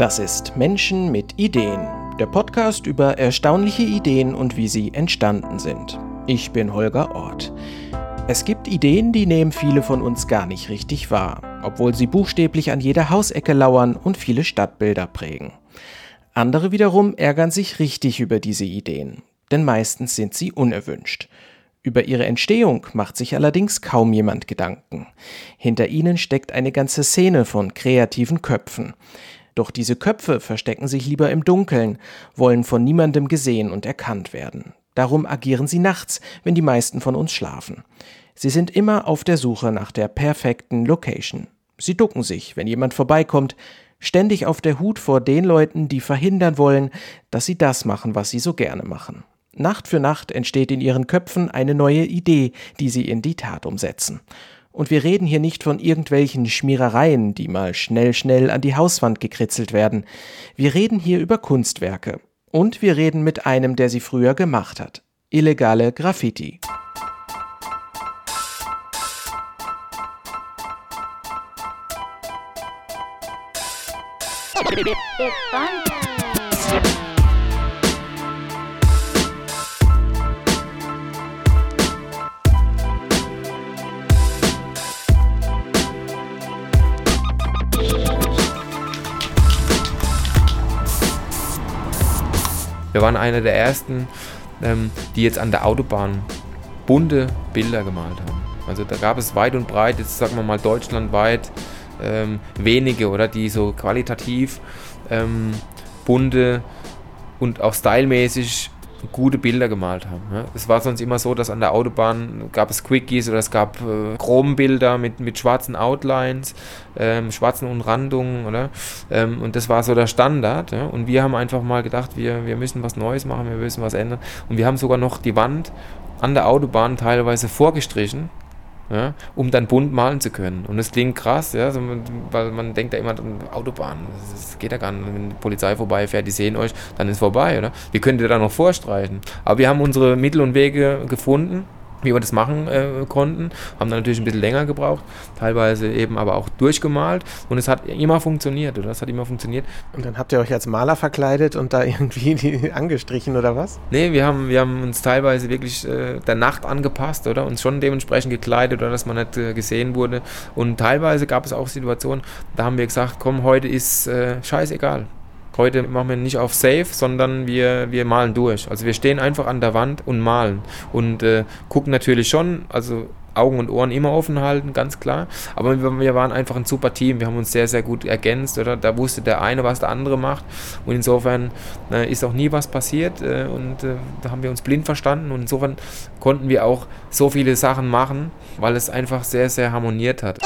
Das ist Menschen mit Ideen, der Podcast über erstaunliche Ideen und wie sie entstanden sind. Ich bin Holger Ort. Es gibt Ideen, die nehmen viele von uns gar nicht richtig wahr, obwohl sie buchstäblich an jeder Hausecke lauern und viele Stadtbilder prägen. Andere wiederum ärgern sich richtig über diese Ideen, denn meistens sind sie unerwünscht. Über ihre Entstehung macht sich allerdings kaum jemand Gedanken. Hinter ihnen steckt eine ganze Szene von kreativen Köpfen. Doch diese Köpfe verstecken sich lieber im Dunkeln, wollen von niemandem gesehen und erkannt werden. Darum agieren sie nachts, wenn die meisten von uns schlafen. Sie sind immer auf der Suche nach der perfekten Location. Sie ducken sich, wenn jemand vorbeikommt, ständig auf der Hut vor den Leuten, die verhindern wollen, dass sie das machen, was sie so gerne machen. Nacht für Nacht entsteht in ihren Köpfen eine neue Idee, die sie in die Tat umsetzen. Und wir reden hier nicht von irgendwelchen Schmierereien, die mal schnell, schnell an die Hauswand gekritzelt werden. Wir reden hier über Kunstwerke. Und wir reden mit einem, der sie früher gemacht hat. Illegale Graffiti. Wir waren einer der ersten, ähm, die jetzt an der Autobahn bunte Bilder gemalt haben. Also da gab es weit und breit, jetzt sagen wir mal deutschlandweit, ähm, wenige, oder die so qualitativ ähm, bunte und auch stylmäßig gute Bilder gemalt haben. Ja. Es war sonst immer so, dass an der Autobahn gab es Quickies oder es gab äh, Chrombilder mit, mit schwarzen Outlines, ähm, schwarzen Umrandungen, oder? Ähm, und das war so der Standard. Ja. Und wir haben einfach mal gedacht, wir, wir müssen was Neues machen, wir müssen was ändern. Und wir haben sogar noch die Wand an der Autobahn teilweise vorgestrichen ja, um dann bunt malen zu können. Und es klingt krass, ja, also weil man denkt ja immer Autobahn, das geht ja gar nicht. Wenn die Polizei vorbeifährt, die sehen euch, dann ist vorbei, oder? Wie könnt ihr da noch vorstreichen? Aber wir haben unsere Mittel und Wege gefunden wie wir das machen äh, konnten. Haben dann natürlich ein bisschen länger gebraucht, teilweise eben aber auch durchgemalt und es hat immer funktioniert, oder? Es hat immer funktioniert. Und dann habt ihr euch als Maler verkleidet und da irgendwie die angestrichen oder was? Nee, wir haben, wir haben uns teilweise wirklich äh, der Nacht angepasst, oder? Uns schon dementsprechend gekleidet, oder dass man nicht äh, gesehen wurde. Und teilweise gab es auch Situationen, da haben wir gesagt, komm, heute ist äh, scheißegal. Heute machen wir nicht auf Safe, sondern wir, wir malen durch. Also wir stehen einfach an der Wand und malen und äh, gucken natürlich schon, also Augen und Ohren immer offen halten, ganz klar. Aber wir, wir, waren einfach ein super Team. Wir haben uns sehr, sehr gut ergänzt. Oder da wusste der eine, was der andere macht. Und insofern äh, ist auch nie was passiert. Äh, und äh, da haben wir uns blind verstanden. Und insofern konnten wir auch so viele Sachen machen, weil es einfach sehr, sehr harmoniert hat.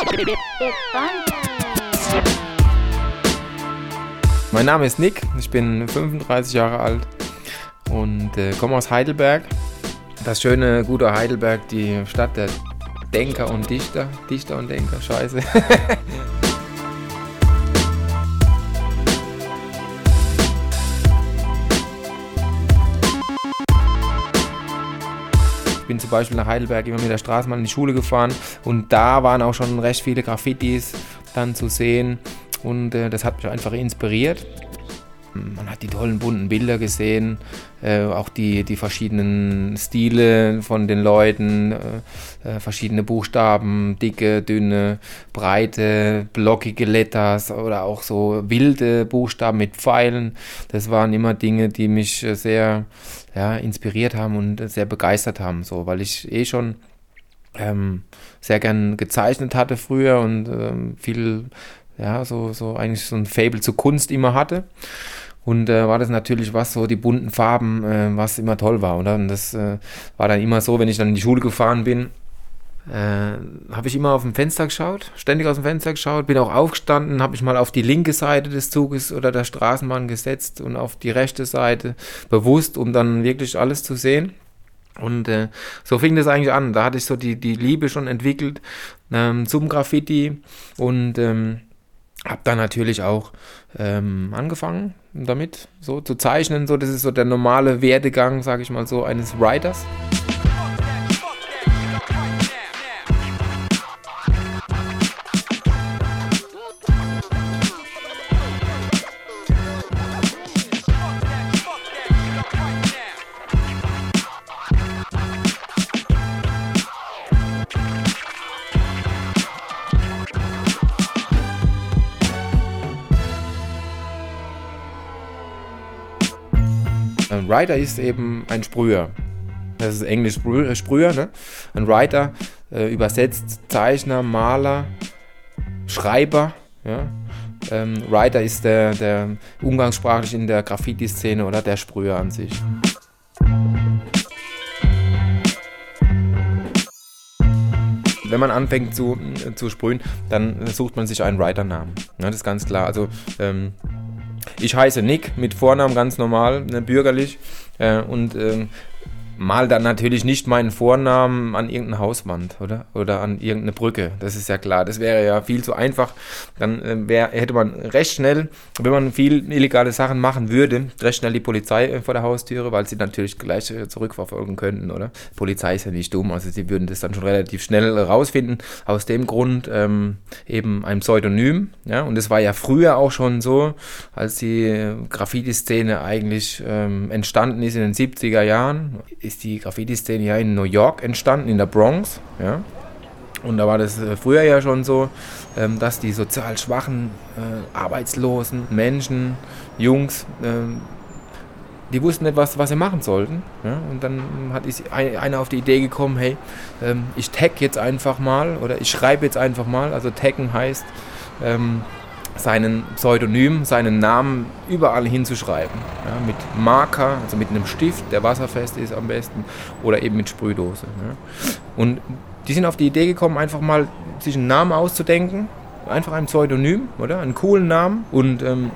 Mein Name ist Nick, ich bin 35 Jahre alt und äh, komme aus Heidelberg. Das schöne, gute Heidelberg, die Stadt der Denker und Dichter. Dichter und Denker, scheiße. Ich bin zum Beispiel nach Heidelberg immer mit der Straßenbahn in die Schule gefahren und da waren auch schon recht viele Graffitis dann zu sehen und äh, das hat mich einfach inspiriert. Man hat die tollen bunten Bilder gesehen, äh, auch die, die verschiedenen Stile von den Leuten, äh, äh verschiedene Buchstaben, dicke, dünne, breite, blockige Letters oder auch so wilde Buchstaben mit Pfeilen. Das waren immer Dinge, die mich äh, sehr ja, inspiriert haben und sehr begeistert haben, so, weil ich eh schon ähm, sehr gern gezeichnet hatte früher und ähm, viel ja, so, so eigentlich so ein Fable zur Kunst immer hatte. Und äh, war das natürlich was, so die bunten Farben, äh, was immer toll war, oder? Und das äh, war dann immer so, wenn ich dann in die Schule gefahren bin, äh, habe ich immer auf dem Fenster geschaut, ständig aus dem Fenster geschaut, bin auch aufgestanden, habe ich mal auf die linke Seite des Zuges oder der Straßenbahn gesetzt und auf die rechte Seite bewusst, um dann wirklich alles zu sehen. Und äh, so fing das eigentlich an. Da hatte ich so die, die Liebe schon entwickelt ähm, zum Graffiti und ähm, habe dann natürlich auch ähm, angefangen damit so zu zeichnen. So, das ist so der normale Werdegang, sage ich mal so, eines Writers. Writer ist eben ein Sprüher. Das ist Englisch äh, Sprüher, ne? Ein Writer äh, übersetzt Zeichner, Maler, Schreiber, ja? Ähm, Writer ist der, der umgangssprachlich in der Graffiti-Szene oder der Sprüher an sich. Wenn man anfängt zu, zu sprühen, dann sucht man sich einen Writer-Namen. Ja, das ist ganz klar. Also ähm, ich heiße Nick mit Vornamen ganz normal, ne, bürgerlich. Äh, und ähm, mal dann natürlich nicht meinen Vornamen an irgendeine Hauswand, oder? Oder an irgendeine Brücke. Das ist ja klar. Das wäre ja viel zu einfach. Dann äh, wär, hätte man recht schnell, wenn man viel illegale Sachen machen würde, recht schnell die Polizei äh, vor der Haustüre, weil sie natürlich gleich äh, zurückverfolgen könnten, oder? Die Polizei ist ja nicht dumm, also sie würden das dann schon relativ schnell rausfinden. Aus dem Grund ähm, eben ein Pseudonym. Ja? Und das war ja früher auch schon so, als die Graffiti-Szene eigentlich ähm, entstanden ist in den 70er Jahren ist die Graffiti-Szene ja in New York entstanden, in der Bronx. Ja? Und da war das äh, früher ja schon so, ähm, dass die sozial schwachen, äh, arbeitslosen Menschen, Jungs, ähm, die wussten nicht, was, was sie machen sollten. Ja? Und dann hat einer auf die Idee gekommen, hey, ähm, ich tag jetzt einfach mal oder ich schreibe jetzt einfach mal. Also taggen heißt, seinen Pseudonym, seinen Namen überall hinzuschreiben. Ja, mit Marker, also mit einem Stift, der wasserfest ist am besten, oder eben mit Sprühdose. Ja. Und die sind auf die Idee gekommen, einfach mal sich einen Namen auszudenken, einfach ein Pseudonym, oder? Einen coolen Namen. Und ähm,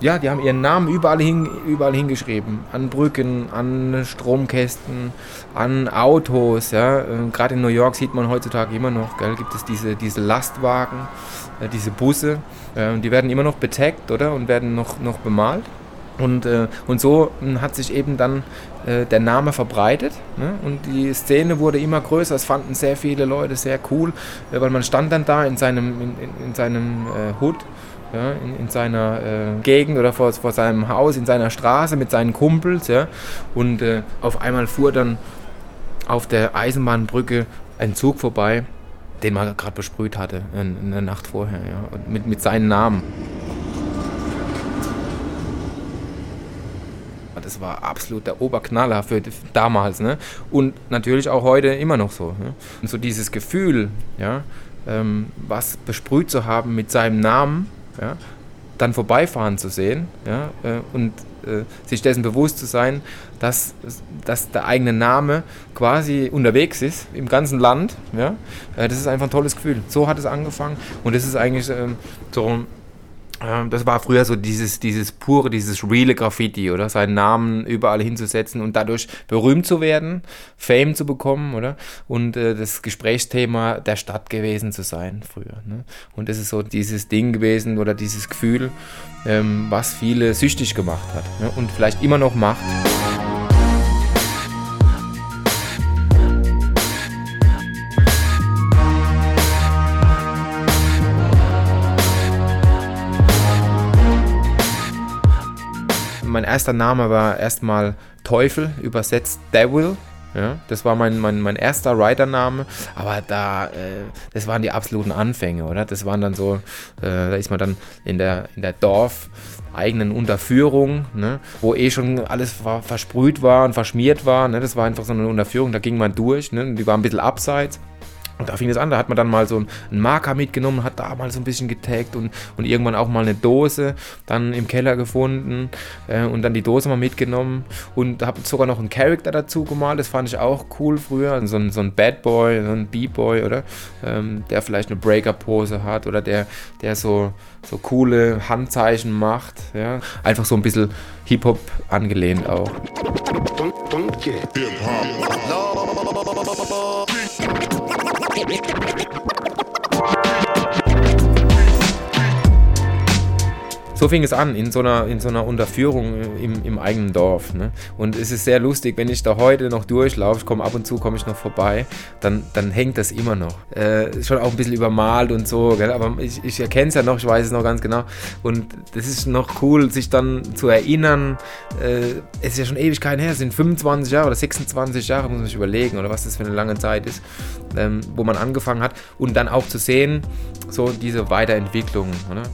ja, die haben ihren Namen überall, hin, überall hingeschrieben. An Brücken, an Stromkästen, an Autos. Ja. Ähm, Gerade in New York sieht man heutzutage immer noch, gell, gibt es diese, diese Lastwagen, äh, diese Busse. Äh, die werden immer noch betaggt, oder? Und werden noch, noch bemalt. Und, äh, und so hm, hat sich eben dann äh, der Name verbreitet ne? und die Szene wurde immer größer. Es fanden sehr viele Leute sehr cool, äh, weil man stand dann da in seinem, in, in seinem äh, ja, in, in, seiner äh, Gegend oder vor, vor seinem Haus, in seiner Straße mit seinen Kumpels. Ja, und äh, auf einmal fuhr dann auf der Eisenbahnbrücke ein Zug vorbei, den man gerade besprüht hatte in, in, der Nacht vorher, ja, und mit, mit seinem Namen. Das war absolut der Oberknaller für damals. Ne? Und natürlich auch heute immer noch so. Ne? Und so dieses Gefühl, ja, ähm, was besprüht zu haben mit seinem Namen, ja, dann vorbeifahren zu sehen ja, äh, und äh, sich dessen bewusst zu sein, dass, dass der eigene Name quasi unterwegs ist im ganzen Land. Ja, äh, das ist einfach ein tolles Gefühl. So hat es angefangen und das ist eigentlich ähm, so das war früher so dieses, dieses pure, dieses reale Graffiti, oder? Seinen Namen überall hinzusetzen und dadurch berühmt zu werden, Fame zu bekommen, oder? Und äh, das Gesprächsthema der Stadt gewesen zu sein früher. Ne? Und das ist so dieses Ding gewesen oder dieses Gefühl, ähm, was viele süchtig gemacht hat ne? und vielleicht immer noch macht. Mein erster Name war erstmal Teufel, übersetzt Devil. Ja, das war mein, mein, mein erster Writer-Name, aber da, äh, das waren die absoluten Anfänge, oder? Das waren dann so, äh, da ist man dann in der, in der Dorf eigenen Unterführung, ne, wo eh schon alles versprüht war und verschmiert war. Ne, das war einfach so eine Unterführung, da ging man durch, ne, die war ein bisschen abseits. Und da fing es an, da hat man dann mal so einen Marker mitgenommen, hat da mal so ein bisschen getaggt und, und irgendwann auch mal eine Dose dann im Keller gefunden äh, und dann die Dose mal mitgenommen und habe sogar noch einen Charakter dazu gemalt, das fand ich auch cool früher, also so ein, so ein Bad Boy, so ein B-Boy, oder? Ähm, der vielleicht eine Breaker-Pose hat oder der, der so, so coole Handzeichen macht, ja? Einfach so ein bisschen Hip-Hop angelehnt auch. ハハハハ! So fing es an, in so einer, in so einer Unterführung im, im eigenen Dorf. Ne? Und es ist sehr lustig, wenn ich da heute noch durchlaufe, ich komme ab und zu, komme ich noch vorbei, dann, dann hängt das immer noch. Äh, schon auch ein bisschen übermalt und so, gell? aber ich, ich erkenne es ja noch, ich weiß es noch ganz genau. Und das ist noch cool, sich dann zu erinnern, äh, es ist ja schon Ewigkeiten her, es sind 25 Jahre oder 26 Jahre, muss man sich überlegen, oder was das für eine lange Zeit ist, ähm, wo man angefangen hat. Und dann auch zu sehen, so diese Weiterentwicklung. Oder?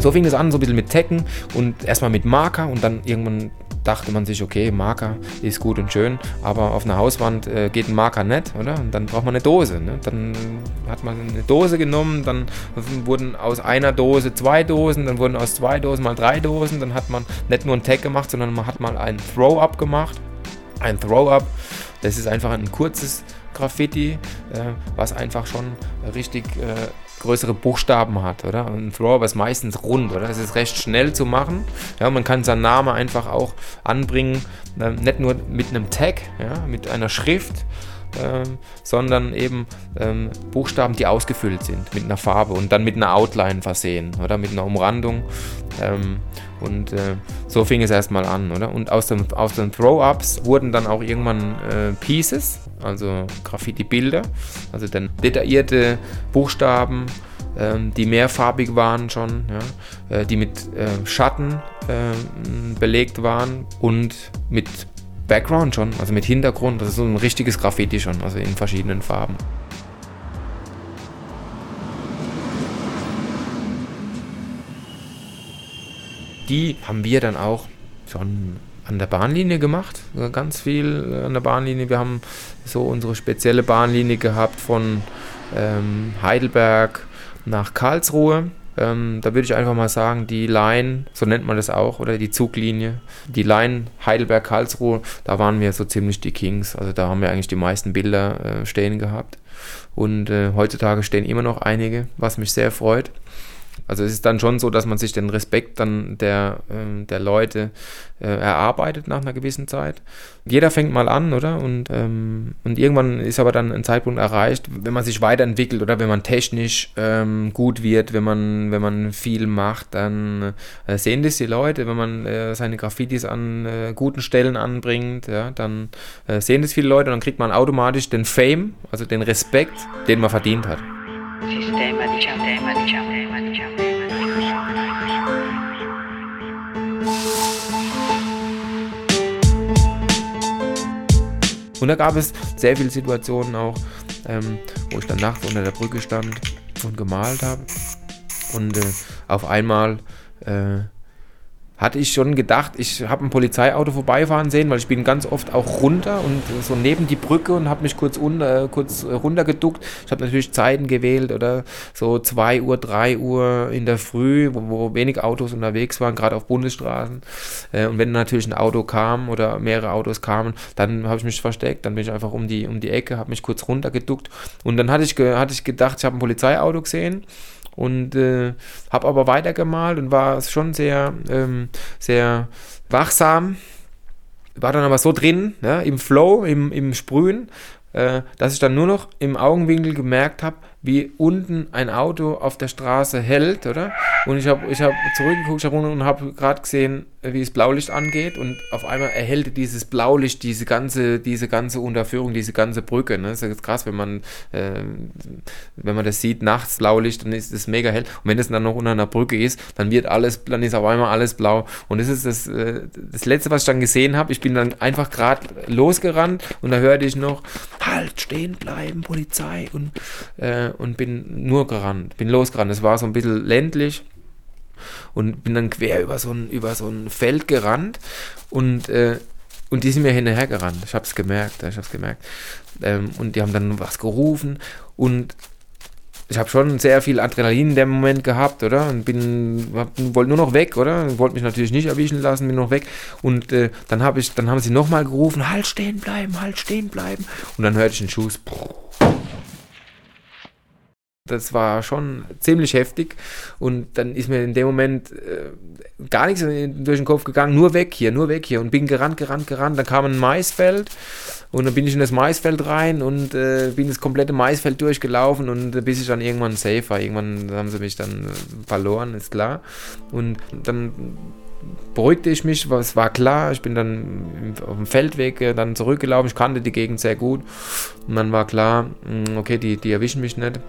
So fing es an, so ein bisschen mit Tecken und erstmal mit Marker und dann irgendwann dachte man sich, okay, Marker ist gut und schön, aber auf einer Hauswand äh, geht ein Marker nicht, oder? Und dann braucht man eine Dose. Ne? Dann hat man eine Dose genommen, dann wurden aus einer Dose zwei Dosen, dann wurden aus zwei Dosen mal drei Dosen, dann hat man nicht nur ein Tag gemacht, sondern man hat mal ein Throw-Up gemacht. Ein Throw-Up, das ist einfach ein kurzes Graffiti, äh, was einfach schon richtig äh, größere Buchstaben hat, oder? Ein Thrower ist meistens rund, oder? Das ist recht schnell zu machen. Ja, man kann seinen Namen einfach auch anbringen, äh, nicht nur mit einem Tag, ja, mit einer Schrift, ähm, sondern eben ähm, Buchstaben, die ausgefüllt sind mit einer Farbe und dann mit einer Outline versehen oder mit einer Umrandung. Ähm, und äh, so fing es erstmal an, oder? Und aus, dem, aus den Throw-Ups wurden dann auch irgendwann äh, Pieces, also Graffiti-Bilder, also dann detaillierte Buchstaben, ähm, die mehrfarbig waren schon, ja? äh, die mit äh, Schatten ähm, belegt waren und mit Background schon, also mit Hintergrund. Das ist so ein richtiges Graffiti schon, also in verschiedenen Farben. Die haben wir dann auch schon an der Bahnlinie gemacht, ganz viel an der Bahnlinie. Wir haben so unsere spezielle Bahnlinie gehabt von ähm, Heidelberg nach Karlsruhe ähm, da würde ich einfach mal sagen, die Line, so nennt man das auch, oder die Zuglinie, die Line Heidelberg-Karlsruhe, da waren wir so ziemlich die Kings. Also da haben wir eigentlich die meisten Bilder äh, stehen gehabt. Und äh, heutzutage stehen immer noch einige, was mich sehr freut. Also es ist dann schon so, dass man sich den Respekt dann der, äh, der Leute äh, erarbeitet nach einer gewissen Zeit. Jeder fängt mal an, oder? Und, ähm, und irgendwann ist aber dann ein Zeitpunkt erreicht, wenn man sich weiterentwickelt oder wenn man technisch ähm, gut wird, wenn man, wenn man viel macht, dann äh, sehen das die Leute, wenn man äh, seine Graffitis an äh, guten Stellen anbringt, ja, dann äh, sehen das viele Leute und dann kriegt man automatisch den Fame, also den Respekt, den man verdient hat. Sistema, sistema, sistema, Und da gab es sehr viele Situationen auch, ähm, wo ich dann nachts unter der Brücke stand und gemalt habe. Und äh, auf einmal äh, hatte ich schon gedacht, ich habe ein Polizeiauto vorbeifahren sehen, weil ich bin ganz oft auch runter und so neben die Brücke und habe mich kurz, unter, kurz runtergeduckt. Ich habe natürlich Zeiten gewählt oder so 2 Uhr, 3 Uhr in der Früh, wo, wo wenig Autos unterwegs waren, gerade auf Bundesstraßen. Äh, und wenn natürlich ein Auto kam oder mehrere Autos kamen, dann habe ich mich versteckt, dann bin ich einfach um die, um die Ecke, habe mich kurz runtergeduckt und dann hatte ich, hatte ich gedacht, ich habe ein Polizeiauto gesehen und äh, habe aber weitergemalt und war schon sehr, ähm, sehr wachsam. War dann aber so drin, ja, im Flow, im, im Sprühen, äh, dass ich dann nur noch im Augenwinkel gemerkt habe, wie unten ein Auto auf der Straße hält, oder? Und ich habe ich hab zurückgeguckt hab und habe gerade gesehen, wie das Blaulicht angeht und auf einmal erhellt dieses Blaulicht diese ganze, diese ganze Unterführung, diese ganze Brücke. Ne? Das ist krass, wenn man, äh, wenn man das sieht, nachts Blaulicht, dann ist es mega hell. Und wenn es dann noch unter einer Brücke ist, dann wird alles, dann ist auf einmal alles blau. Und das ist das, äh, das Letzte, was ich dann gesehen habe. Ich bin dann einfach gerade losgerannt und da hörte ich noch, halt, stehen bleiben, Polizei und äh, und bin nur gerannt, bin losgerannt. Es war so ein bisschen ländlich und bin dann quer über so ein, über so ein Feld gerannt und, äh, und die sind mir hinterher gerannt. Ich habe es gemerkt, ich habe es gemerkt. Ähm, und die haben dann was gerufen und ich habe schon sehr viel Adrenalin in dem Moment gehabt, oder? Und bin, wollte nur noch weg, oder? Wollte mich natürlich nicht erwischen lassen, bin noch weg. Und äh, dann habe ich, dann haben sie nochmal gerufen, halt stehen bleiben, halt stehen bleiben. Und dann hörte ich einen Schuss. Das war schon ziemlich heftig. Und dann ist mir in dem Moment äh, gar nichts durch den Kopf gegangen, nur weg hier, nur weg hier. Und bin gerannt, gerannt, gerannt. Dann kam ein Maisfeld. Und dann bin ich in das Maisfeld rein und äh, bin das komplette Maisfeld durchgelaufen. Und äh, bis ich dann irgendwann safe war. Irgendwann haben sie mich dann äh, verloren, ist klar. Und dann beruhigte ich mich, es war klar, ich bin dann auf dem Feldweg äh, dann zurückgelaufen, ich kannte die Gegend sehr gut. Und dann war klar, hm, okay, die, die erwischen mich nicht.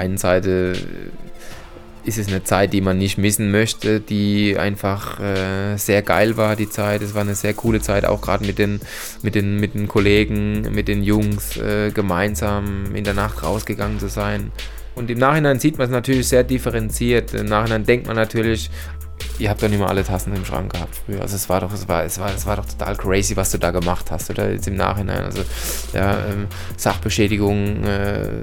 Einen Seite ist es eine Zeit, die man nicht missen möchte, die einfach äh, sehr geil war, die Zeit. Es war eine sehr coole Zeit, auch gerade mit den, mit, den, mit den Kollegen, mit den Jungs äh, gemeinsam in der Nacht rausgegangen zu sein. Und im Nachhinein sieht man es natürlich sehr differenziert. Im Nachhinein denkt man natürlich, ihr habt doch nicht mal alle Tassen im Schrank gehabt früher. Also es war doch, es war, es war, es war doch total crazy, was du da gemacht hast, oder jetzt im Nachhinein. Also ja, ähm, Sachbeschädigung äh,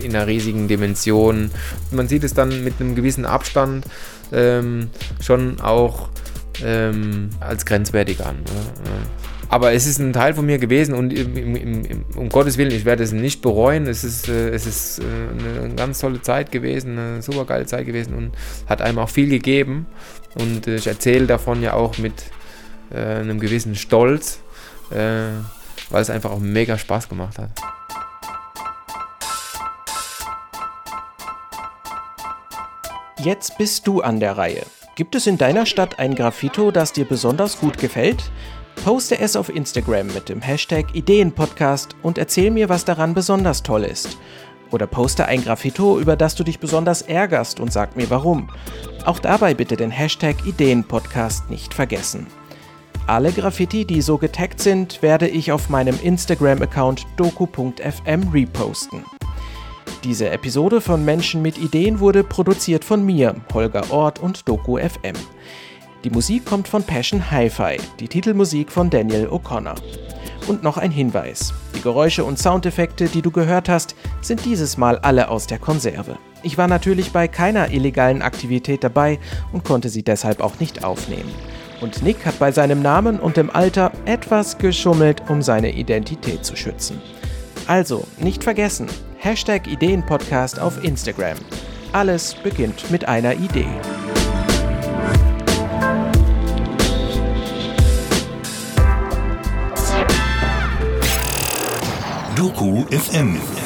in einer riesigen Dimension. Man sieht es dann mit einem gewissen Abstand ähm, schon auch ähm, als grenzwertig an. Oder? Aber es ist ein Teil von mir gewesen und im, im, im, um Gottes Willen, ich werde es nicht bereuen. Es ist, äh, es ist äh, eine ganz tolle Zeit gewesen, eine super geile Zeit gewesen und hat einem auch viel gegeben. Und äh, ich erzähle davon ja auch mit äh, einem gewissen Stolz, äh, weil es einfach auch mega Spaß gemacht hat. Jetzt bist du an der Reihe. Gibt es in deiner Stadt ein Graffito, das dir besonders gut gefällt? Poste es auf Instagram mit dem Hashtag Ideenpodcast und erzähl mir, was daran besonders toll ist. Oder poste ein Graffito, über das du dich besonders ärgerst und sag mir warum. Auch dabei bitte den Hashtag Ideenpodcast nicht vergessen. Alle Graffiti, die so getaggt sind, werde ich auf meinem Instagram-Account doku.fm reposten. Diese Episode von Menschen mit Ideen wurde produziert von mir, Holger Ort und Doku FM. Die Musik kommt von Passion Hi-Fi, die Titelmusik von Daniel O'Connor. Und noch ein Hinweis. Die Geräusche und Soundeffekte, die du gehört hast, sind dieses Mal alle aus der Konserve. Ich war natürlich bei keiner illegalen Aktivität dabei und konnte sie deshalb auch nicht aufnehmen. Und Nick hat bei seinem Namen und dem Alter etwas geschummelt, um seine Identität zu schützen. Also, nicht vergessen, Hashtag Ideenpodcast auf Instagram. Alles beginnt mit einer Idee. Doku FM.